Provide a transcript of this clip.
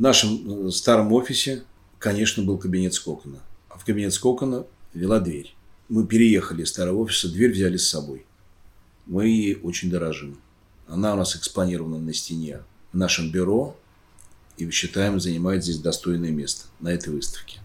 В нашем э, старом офисе, конечно, был кабинет Скокона. А в кабинет Скокона вела дверь. Мы переехали из старого офиса, дверь взяли с собой. Мы ей очень дорожим. Она у нас экспонирована на стене в нашем бюро и, считаем, занимает здесь достойное место на этой выставке.